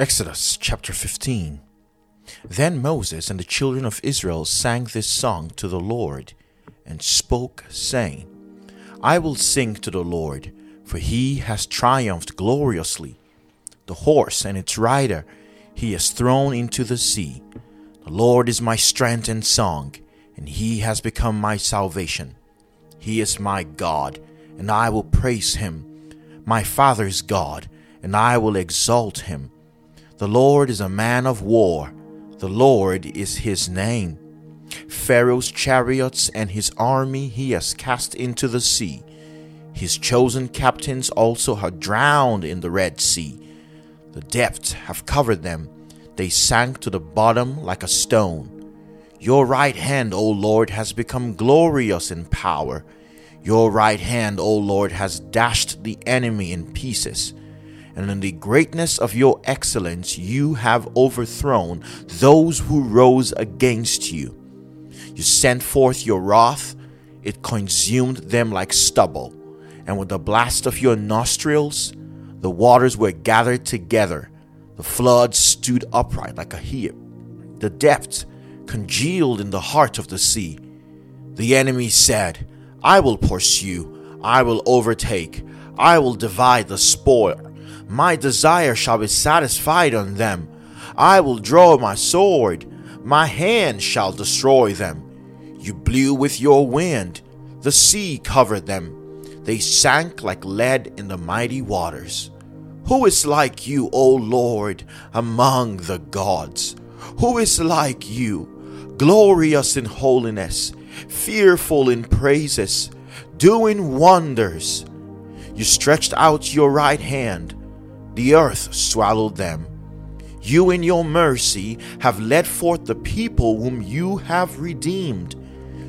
Exodus chapter 15. Then Moses and the children of Israel sang this song to the Lord and spoke, saying, I will sing to the Lord, for he has triumphed gloriously. The horse and its rider he has thrown into the sea. The Lord is my strength and song, and he has become my salvation. He is my God, and I will praise him, my Father's God, and I will exalt him. The Lord is a man of war. The Lord is his name. Pharaoh's chariots and his army he has cast into the sea. His chosen captains also are drowned in the Red Sea. The depths have covered them. They sank to the bottom like a stone. Your right hand, O Lord, has become glorious in power. Your right hand, O Lord, has dashed the enemy in pieces and in the greatness of your excellence you have overthrown those who rose against you. You sent forth your wrath, it consumed them like stubble, and with the blast of your nostrils, the waters were gathered together. The flood stood upright like a heap. The depths congealed in the heart of the sea. The enemy said, I will pursue, I will overtake, I will divide the spoil my desire shall be satisfied on them. I will draw my sword, my hand shall destroy them. You blew with your wind, the sea covered them. They sank like lead in the mighty waters. Who is like you, O Lord, among the gods? Who is like you, glorious in holiness, fearful in praises, doing wonders? You stretched out your right hand the earth swallowed them. You, in your mercy, have led forth the people whom you have redeemed.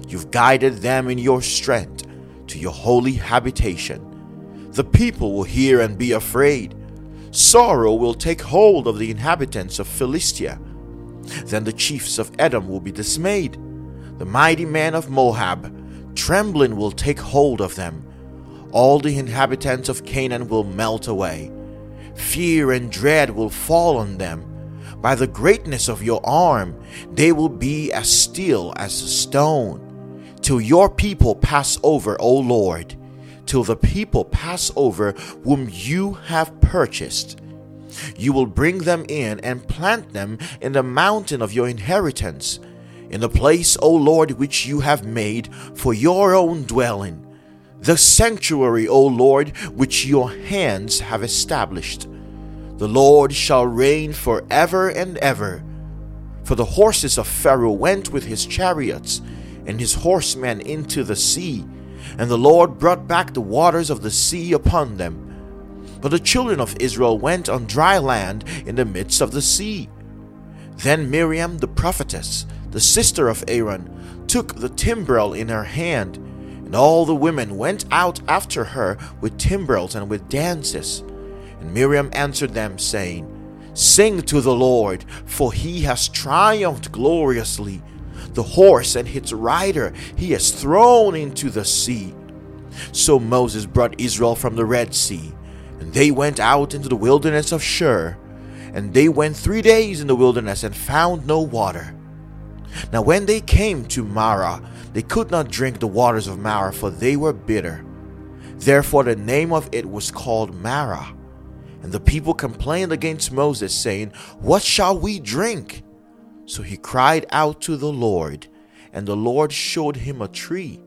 You've guided them in your strength to your holy habitation. The people will hear and be afraid. Sorrow will take hold of the inhabitants of Philistia. Then the chiefs of Edom will be dismayed. The mighty men of Moab, trembling, will take hold of them. All the inhabitants of Canaan will melt away fear and dread will fall on them. By the greatness of your arm, they will be as still as a stone. Till your people pass over, O Lord, till the people pass over whom you have purchased. You will bring them in and plant them in the mountain of your inheritance, in the place, O Lord, which you have made for your own dwelling, the sanctuary, O Lord, which your hands have established. The Lord shall reign forever and ever. For the horses of Pharaoh went with his chariots and his horsemen into the sea, and the Lord brought back the waters of the sea upon them. But the children of Israel went on dry land in the midst of the sea. Then Miriam the prophetess, the sister of Aaron, took the timbrel in her hand, and all the women went out after her with timbrels and with dances. And Miriam answered them, saying, Sing to the Lord, for he has triumphed gloriously. The horse and its rider he has thrown into the sea. So Moses brought Israel from the Red Sea, and they went out into the wilderness of Shur. And they went three days in the wilderness and found no water. Now, when they came to Marah, they could not drink the waters of Marah, for they were bitter. Therefore, the name of it was called Marah. And the people complained against Moses, saying, What shall we drink? So he cried out to the Lord, and the Lord showed him a tree.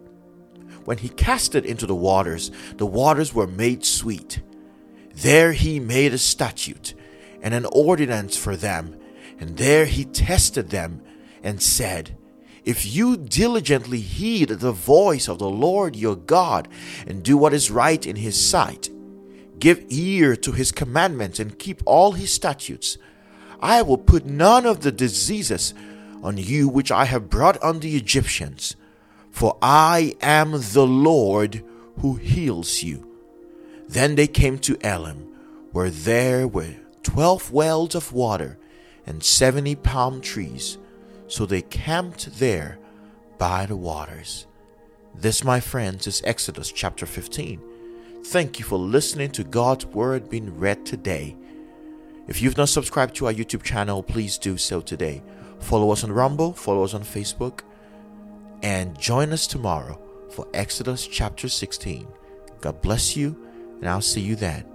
When he cast it into the waters, the waters were made sweet. There he made a statute and an ordinance for them, and there he tested them and said, If you diligently heed the voice of the Lord your God and do what is right in his sight, Give ear to his commandments and keep all his statutes. I will put none of the diseases on you which I have brought on the Egyptians, for I am the Lord who heals you. Then they came to Elim, where there were twelve wells of water and seventy palm trees. So they camped there by the waters. This, my friends, is Exodus chapter 15. Thank you for listening to God's Word being read today. If you've not subscribed to our YouTube channel, please do so today. Follow us on Rumble, follow us on Facebook, and join us tomorrow for Exodus chapter 16. God bless you, and I'll see you then.